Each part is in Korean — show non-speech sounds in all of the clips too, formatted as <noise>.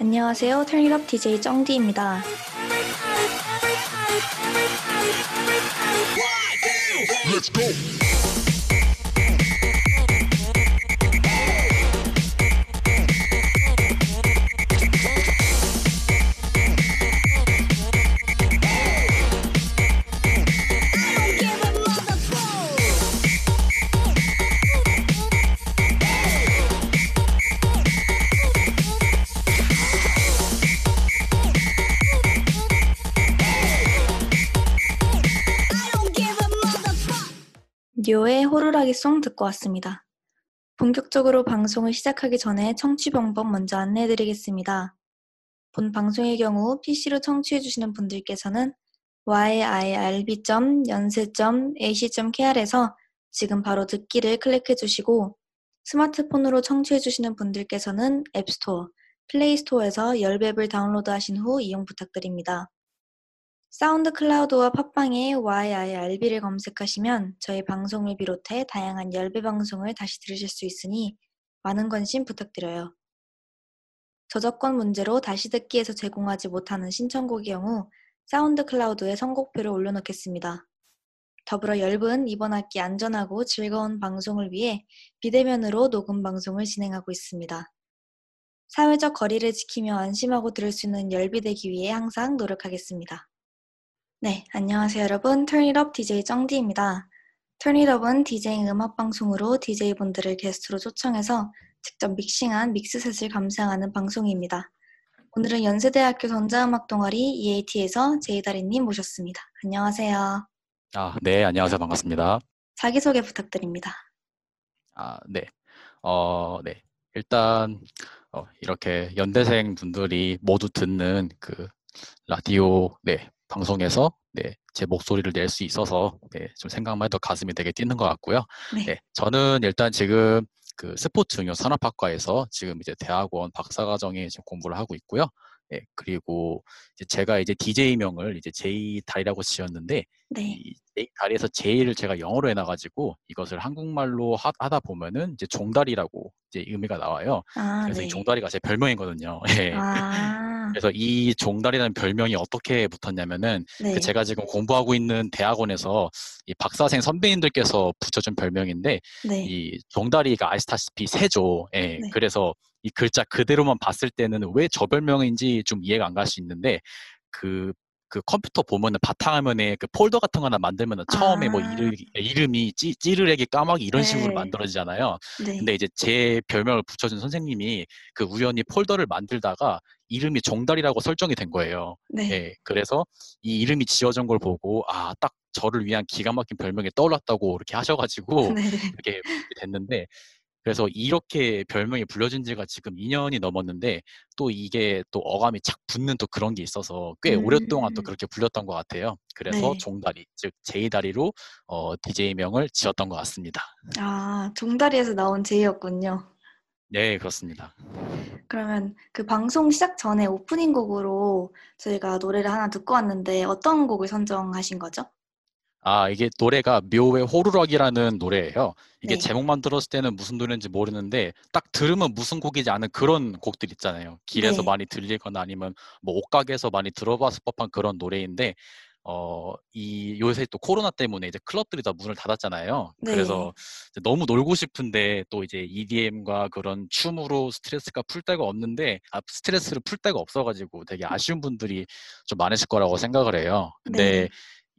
안녕하세요. 털리럽 DJ 정디입니다. 듀오의 호루라기 송 듣고 왔습니다. 본격적으로 방송을 시작하기 전에 청취 방법 먼저 안내해드리겠습니다. 본 방송의 경우 PC로 청취해주시는 분들께서는 yirb.연세.ac.kr에서 지금 바로 듣기를 클릭해주시고 스마트폰으로 청취해주시는 분들께서는 앱스토어, 플레이스토어에서 열앱을 다운로드하신 후 이용 부탁드립니다. 사운드 클라우드와 팟빵에 YIRB를 검색하시면 저희 방송을 비롯해 다양한 열비 방송을 다시 들으실 수 있으니 많은 관심 부탁드려요. 저작권 문제로 다시 듣기에서 제공하지 못하는 신청곡의 경우 사운드 클라우드에 선곡표를 올려놓겠습니다. 더불어 열비는 이번 학기 안전하고 즐거운 방송을 위해 비대면으로 녹음 방송을 진행하고 있습니다. 사회적 거리를 지키며 안심하고 들을 수 있는 열비 되기 위해 항상 노력하겠습니다. 네, 안녕하세요 여러분. 턴잇업 DJ 정디입니다. 턴잇업은 디제잉 음악 방송으로 DJ분들을 게스트로 초청해서 직접 믹싱한 믹스셋을 감상하는 방송입니다. 오늘은 연세대학교 전자음악 동아리 EAT에서 제이다리님 모셨습니다. 안녕하세요. 아, 네, 안녕하세요. 반갑습니다. 자기소개 부탁드립니다. 아, 네. 어, 네. 일단, 어, 이렇게 연대생 분들이 모두 듣는 그 라디오, 네, 방송에서 네, 제 목소리를 낼 수 있어서 네, 좀 생각만 해도 가슴이 되게 뛰는 것 같고요. 네. 네, 저는 일단 지금 그 스포츠 응용 산업학과에서 지금 이제 대학원 박사과정에 지금 공부를 하고 있고요. 네, 그리고 이제 제가 이제 DJ명을 이제 제이 달이라고 지었는데 네. 이 제이 다리에서 제이를 제가 영어로 해놔가지고 이것을 한국말로 하, 다 보면은 이제 종다리라고 이제 의미가 나와요. 아, 그래서 네. 이 종다리가 제 별명이거든요. <laughs> 예. 아, 그래서 이 종다리라는 별명이 어떻게 붙었냐면은 네. 그 제가 지금 공부하고 있는 대학원에서 이 박사생 선배님들께서 붙여준 별명인데 네. 이 종다리가 아시다시피 세죠. 예. 네. 그래서 이 글자 그대로만 봤을 때는 왜 저 별명인지 좀 이해가 안 갈 수 있는데 그, 그 컴퓨터 보면은 바탕화면에 그 폴더 같은 거 하나 만들면은 처음에 뭐 아. 이름, 이름이 찌, 찌르레기 까마귀 이런 식으로 네. 만들어지잖아요. 네. 근데 이제 제 별명을 붙여준 선생님이 그 우연히 폴더를 만들다가 이름이 종달이라고 설정이 된 거예요. 네. 예, 그래서 이 이름이 지어진 걸 보고 아, 딱 저를 위한 기가 막힌 별명이 떠올랐다고 이렇게 하셔가지고 네. 이렇게 됐는데 그래서 이렇게 별명이 불려진 지가 지금 2년이 넘었는데 또 이게 또 어감이 착 붙는 또 그런 게 있어서 꽤 오랫동안 또 음. 그렇게 불렸던 것 같아요. 그래서 네. 종다리, 즉 제이다리로 어, DJ명을 지었던 것 같습니다. 아, 종다리에서 나온 제이였군요. 네, 그렇습니다. 그러면 그 방송 시작 전에 오프닝 곡으로 저희가 노래를 하나 듣고 왔는데 어떤 곡을 선정하신 거죠? 아, 이게 노래가 묘의 호루라기라는 노래예요. 이게 네. 제목만 들었을 때는 무슨 노래인지 모르는데 딱 들으면 무슨 곡이지 않은 그런 곡들 있잖아요. 길에서 네. 많이 들리거나 아니면 뭐 옷가게에서 많이 들어봤을 법한 그런 노래인데 어, 이 요새 또 코로나 때문에 이제 클럽들이 다 문을 닫았잖아요. 네. 그래서 너무 놀고 싶은데 또 이제 EDM과 그런 춤으로 스트레스가 풀 데가 없는데 아, 스트레스를 풀 데가 없어가지고 되게 아쉬운 분들이 좀 많으실 거라고 생각을 해요. 근데 네.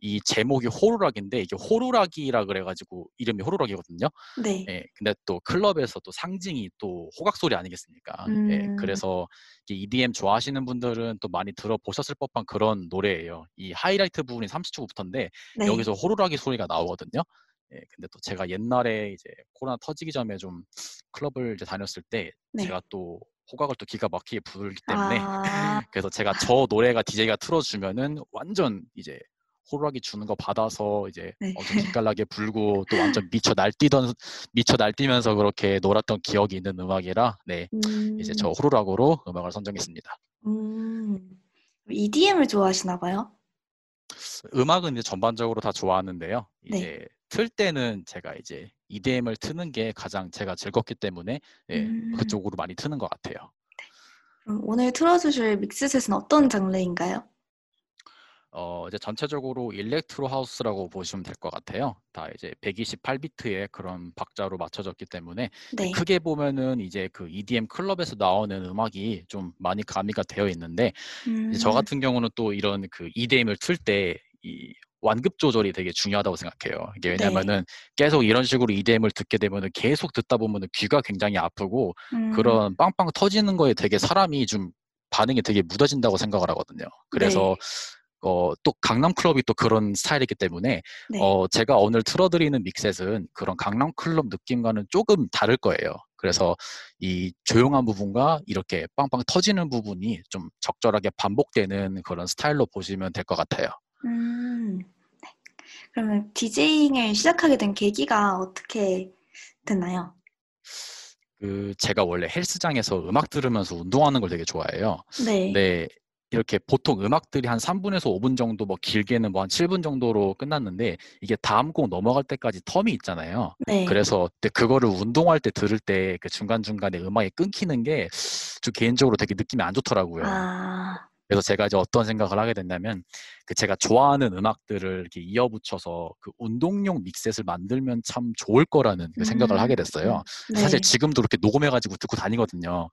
이 제목이 호루라기인데 이게 호루라기라 그래가지고 이름이 호루라기거든요. 네. 예, 근데 또 클럽에서 또 상징이 또 호각 소리 아니겠습니까? 예, 음. 그래서 이 EDM 좋아하시는 분들은 또 많이 들어보셨을 법한 그런 노래예요. 이 하이라이트 부분이 30초부터인데 네. 여기서 호루라기 소리가 나오거든요. 예, 근데 또 제가 옛날에 이제 코로나 터지기 전에 좀 클럽을 이제 다녔을 때 네. 제가 또 호각을 또 기가 막히게 부르기 때문에 아, <laughs> 그래서 제가 저 노래가 DJ가 틀어주면은 완전 이제 호루라기 주는 거 받아서 이제 네. 엄청 <laughs> 기깔나게 불고 또 완전 미쳐 날뛰던 미쳐 날뛰면서 그렇게 놀았던 기억이 있는 음악이라 네 음, 이제 저 호루라기로 음악을 선정했습니다. 음, EDM을 좋아하시나 봐요? 음악은 이제 전반적으로 다 좋아하는데요. 네. 이제 틀 때는 제가 이제 EDM을 트는 게 가장 제가 즐겁기 때문에 네, 음. 그쪽으로 많이 트는 것 같아요. 그럼 오늘 틀어주실 믹스셋은 어떤 장르인가요? 어, 이제 전체적으로 일렉트로 하우스라고 보시면 될 것 같아요. 다 이제 128비트의 그런 박자로 맞춰졌기 때문에 네. 크게 보면은 이제 그 EDM 클럽에서 나오는 음악이 좀 많이 가미가 되어 있는데 음, 저 같은 경우는 또 이런 그 EDM을 틀때이 완급 조절이 되게 중요하다고 생각해요. 이게 네. 왜냐면은 계속 이런 식으로 EDM을 듣게 되면은 계속 듣다 보면은 귀가 굉장히 아프고 음, 그런 빵빵 터지는 거에 되게 사람이 좀 반응이 되게 묻어진다고 생각을 하거든요. 그래서 어, 또 강남 클럽이 또 그런 스타일이기 때문에 네. 어, 제가 오늘 틀어드리는 믹셋은 그런 강남 클럽 느낌과는 조금 다를 거예요. 그래서 이 조용한 부분과 이렇게 빵빵 터지는 부분이 좀 적절하게 반복되는 그런 스타일로 보시면 될 것 같아요. 음, 네. 그러면 디제잉을 시작하게 된 계기가 어떻게 됐나요? 그 제가 원래 헬스장에서 음악 들으면서 운동하는 걸 되게 좋아해요. 네. 근데 이렇게 보통 음악들이 한 3분에서 5분 정도, 뭐 길게는 뭐 한 7분 정도로 끝났는데 이게 다음 곡 넘어갈 때까지 텀이 있잖아요. 네. 그래서 근데 그거를 운동할 때 들을 때 그 중간중간에 음악이 끊기는 게저 개인적으로 되게 느낌이 안 좋더라고요. 아, 그래서 제가 이제 어떤 생각을 하게 됐냐면 그 제가 좋아하는 음악들을 이렇게 이어붙여서 그 운동용 믹셋을 만들면 참 좋을 거라는 그 생각을 하게 됐어요. 네. 사실 지금도 이렇게 녹음해가지고 듣고 다니거든요.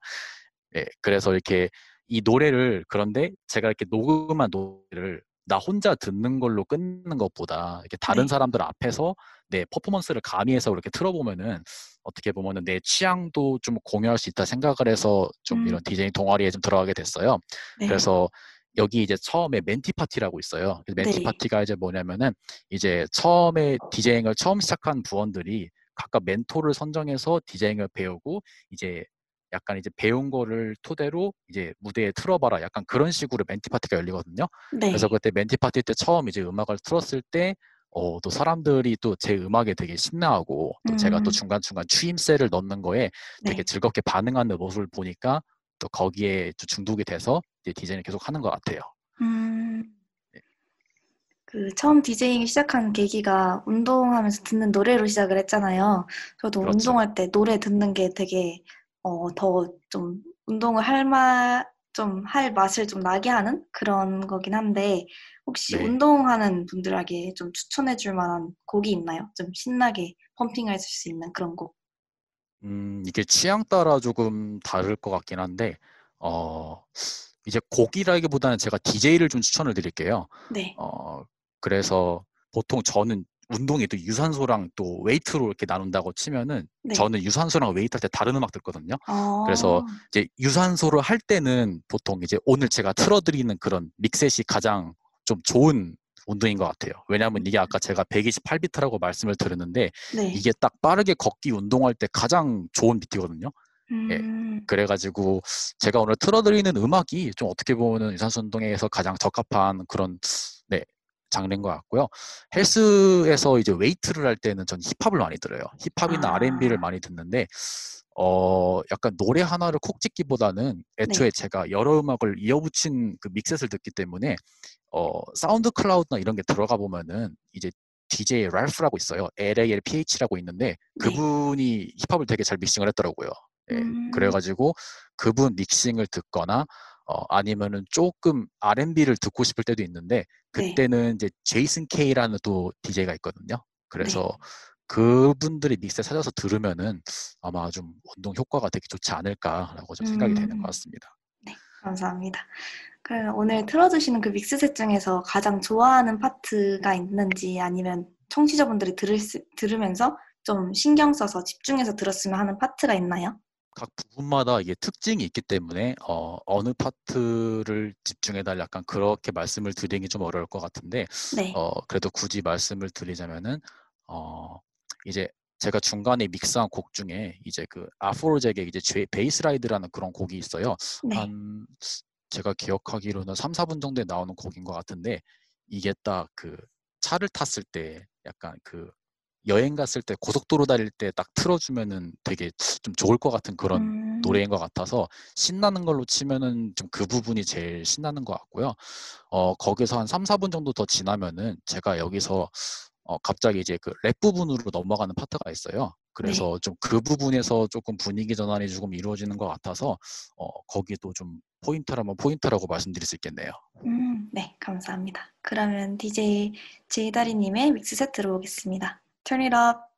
예, 그래서 이렇게 이 노래를 그런데 제가 이렇게 녹음한 노래를 나 혼자 듣는 걸로 끝내는 것보다 이렇게 다른 네. 사람들 앞에서 내 퍼포먼스를 가미해서 이렇게 틀어보면은 어떻게 보면은 내 취향도 좀 공유할 수 있다 생각을 해서 좀 음. 이런 디제잉 동아리에 좀 들어가게 됐어요. 네. 그래서 여기 이제 처음에 멘티 파티라고 있어요. 멘티 네. 파티가 이제 뭐냐면은 이제 처음에 DJing을 처음 시작한 부원들이 각각 멘토를 선정해서 DJing을 배우고 이제 약간 이제 배운 거를 토대로 이제 무대에 틀어봐라. 약간 그런 식으로 멘티 파티가 열리거든요. 네. 그래서 그때 멘티 파티 때 처음 이제 음악을 틀었을 때, 어, 또 사람들이 또 제 음악에 되게 신나하고, 또 제가 또 음. 중간중간 추임새를 넣는 거에 되게 네. 즐겁게 반응하는 모습을 보니까 또 거기에 좀 중독이 돼서 이제 DJing을 계속 하는 것 같아요. 음, 네. 그 처음 디제잉 시작한 계기가 운동하면서 듣는 노래로 시작을 했잖아요. 저도 그렇죠. 운동할 때 노래 듣는 게 되게 어, 더 좀 운동을 할 맛, 좀할 맛을 좀 나게 하는 그런 거긴 한데 혹시 네. 운동하는 분들에게 좀 추천해 줄 만한 곡이 있나요? 좀 신나게 펌핑할 수 있는 그런 곡. 음, 이게 취향 따라 조금 다를 것 같긴 한데, 어, 이제 곡이라기보다는 제가 DJ를 좀 추천을 드릴게요. 네. 어, 그래서 보통 저는 운동이 또 유산소랑 또 웨이트로 이렇게 나눈다고 치면은 네. 저는 유산소랑 웨이트 할 때 다른 음악 듣거든요. 어, 그래서 이제 유산소를 할 때는 보통 이제 오늘 제가 틀어드리는 그런 믹셋이 가장 좀 좋은 운동인 것 같아요. 왜냐하면 이게 아까 제가 128비트라고 말씀을 드렸는데 네. 이게 딱 빠르게 걷기 운동할 때 가장 좋은 비트거든요. 예. 음, 그래가지고 제가 오늘 틀어드리는 음악이 좀 어떻게 보면 유산소 운동에서 가장 적합한 그런 네 장르인 것 같고요. 헬스에서 이제 웨이트를 할 때는 전 힙합을 많이 들어요. 힙합이나 아. R&B를 많이 듣는데 어 약간 노래 하나를 콕 찍기보다는 애초에 네. 제가 여러 음악을 이어붙인 그 믹셋을 듣기 때문에 어 사운드 클라우드나 이런 게 들어가 보면은 이제 DJ 랄프라고 있어요. LALPH라고 있는데 네. 그분이 힙합을 되게 잘 믹싱을 했더라고요. 예, 음. 그래가지고 그분 믹싱을 듣거나 어, 아니면은 조금 R&B를 듣고 싶을 때도 있는데 네. 그때는 이제 제이슨 K라는 또 DJ가 있거든요. 그래서 네. 그분들이 믹스 찾아서 들으면은 아마 좀 운동 효과가 되게 좋지 않을까라고 좀 생각이 되는 음. 것 같습니다. 감사합니다. 그럼 오늘 틀어주시는 그 믹스셋 중에서 가장 좋아하는 파트가 있는지 아니면 청취자분들이 들을 수- 들으면서 좀 신경 써서 집중해서 들었으면 하는 파트가 있나요? 각 부분마다 이게 특징이 있기 때문에 어, 어느 파트를 집중해달라 약간 그렇게 말씀을 드리기 좀 어려울 것 같은데 네. 어, 그래도 굳이 말씀을 드리자면은 어, 이제 제가 중간에 믹스한 곡 중에 이제 그 아프로잭의 이제 제- 베이스라이드라는 그런 곡이 있어요. 네. 한 제가 기억하기로는 3, 4분 정도에 나오는 곡인 것 같은데 이게 딱 그 차를 탔을 때 약간 그 여행 갔을 때 고속도로 달릴 때 딱 틀어주면은 되게 좀 좋을 것 같은 그런 음, 노래인 것 같아서 신나는 걸로 치면은 좀 그 부분이 제일 신나는 것 같고요. 어, 거기서 한 3, 4분 정도 더 지나면은 제가 여기서 어, 갑자기 이제 그 랩 부분으로 넘어가는 파트가 있어요. 그래서 좀그 부분에서 조금 분위기 전환이 조금 이루어지는 것 같아서 어, 거기도 좀 포인트라면 포인트라고 말씀드릴 수 있겠네요. 음, 네, 감사합니다. 그러면 DJ 제이다리님의 믹스셋 들어보겠습니다. Turn it up.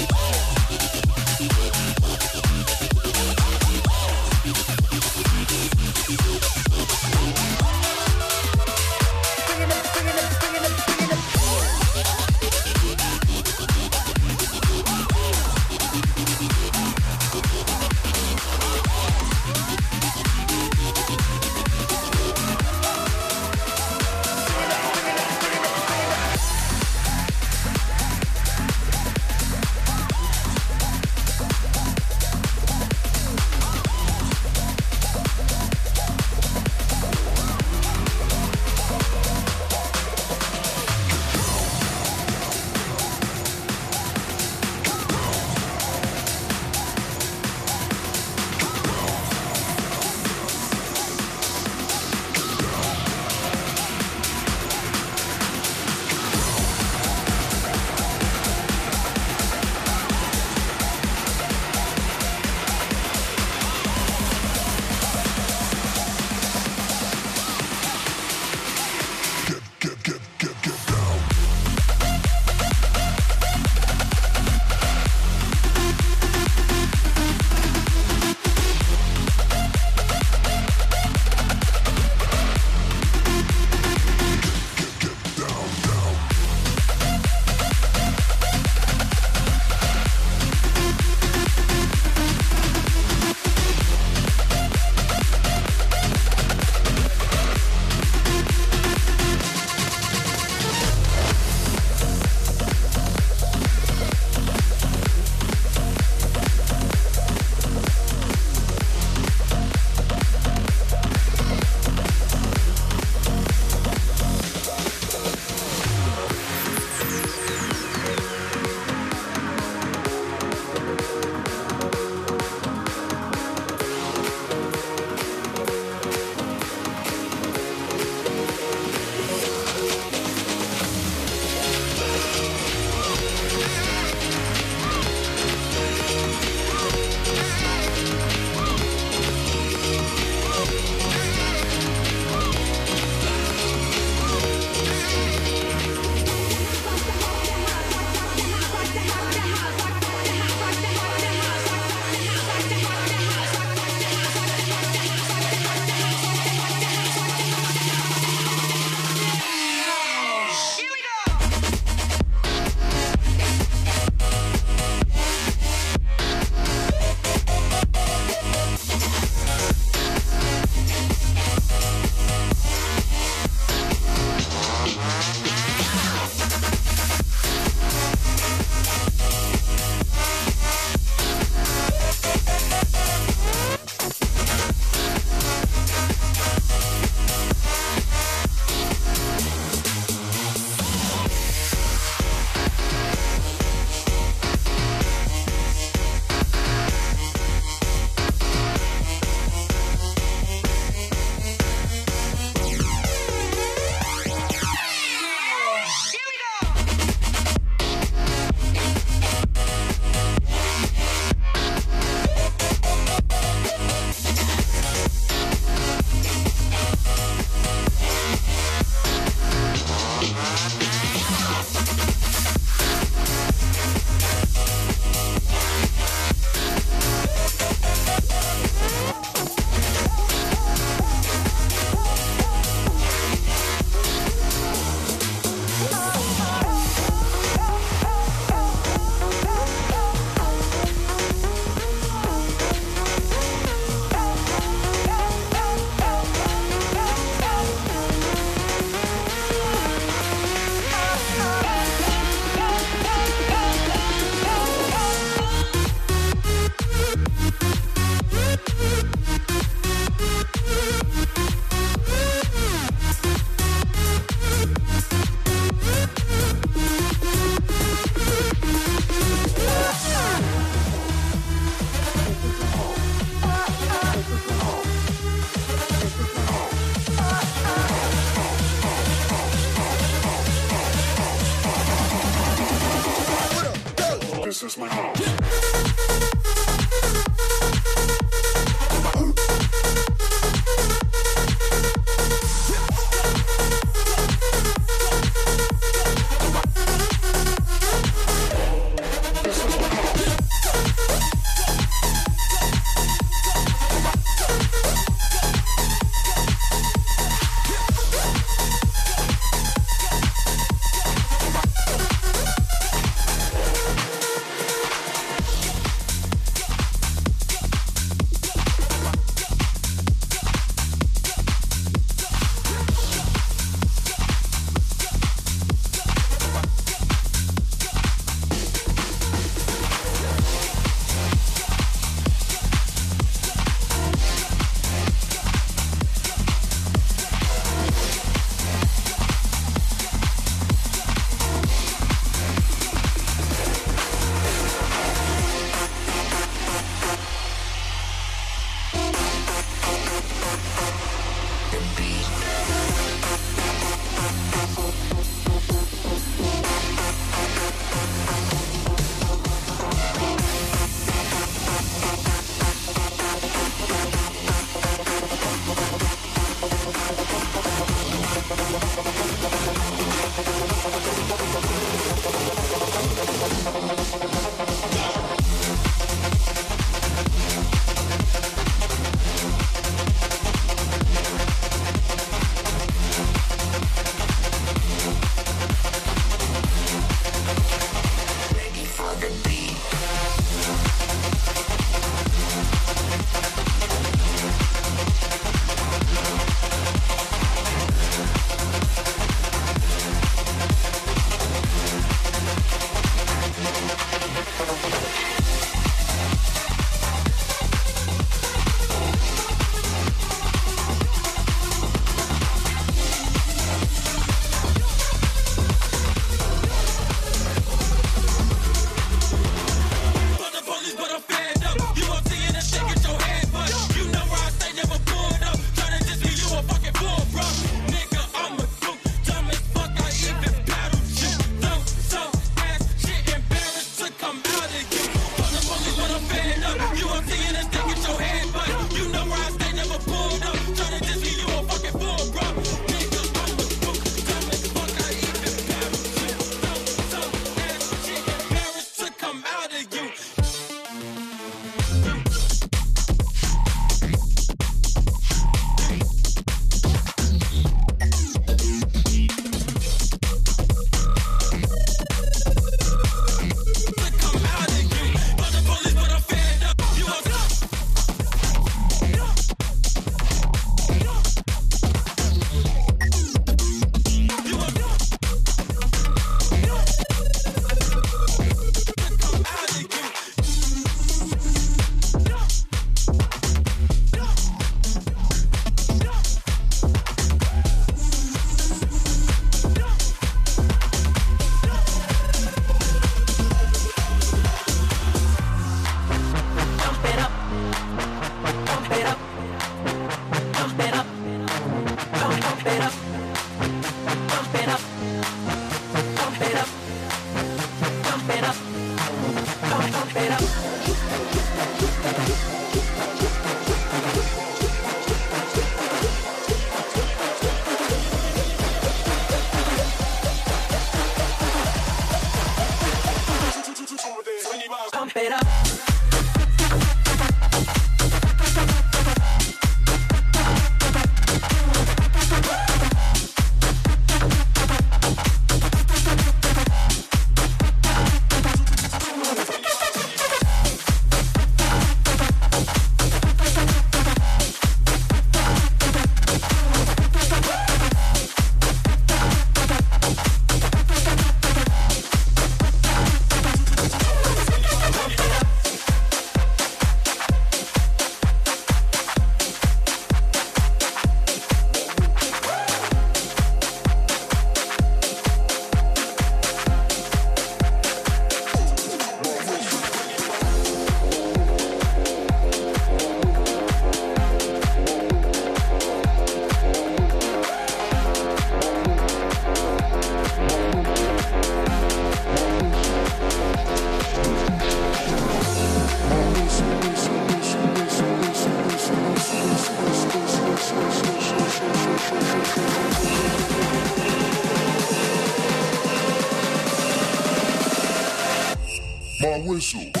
So.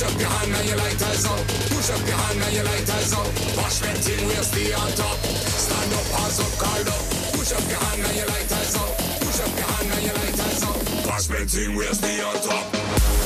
Push up your hand and your lighters out. Push up your hand and your lighters out. Wash them tin, we'll stay on top. Stand up, hands up, guard up. Push up your hand and your lighters out. Push up your hand and your lighters out. Wash them tin, we'll stay on top.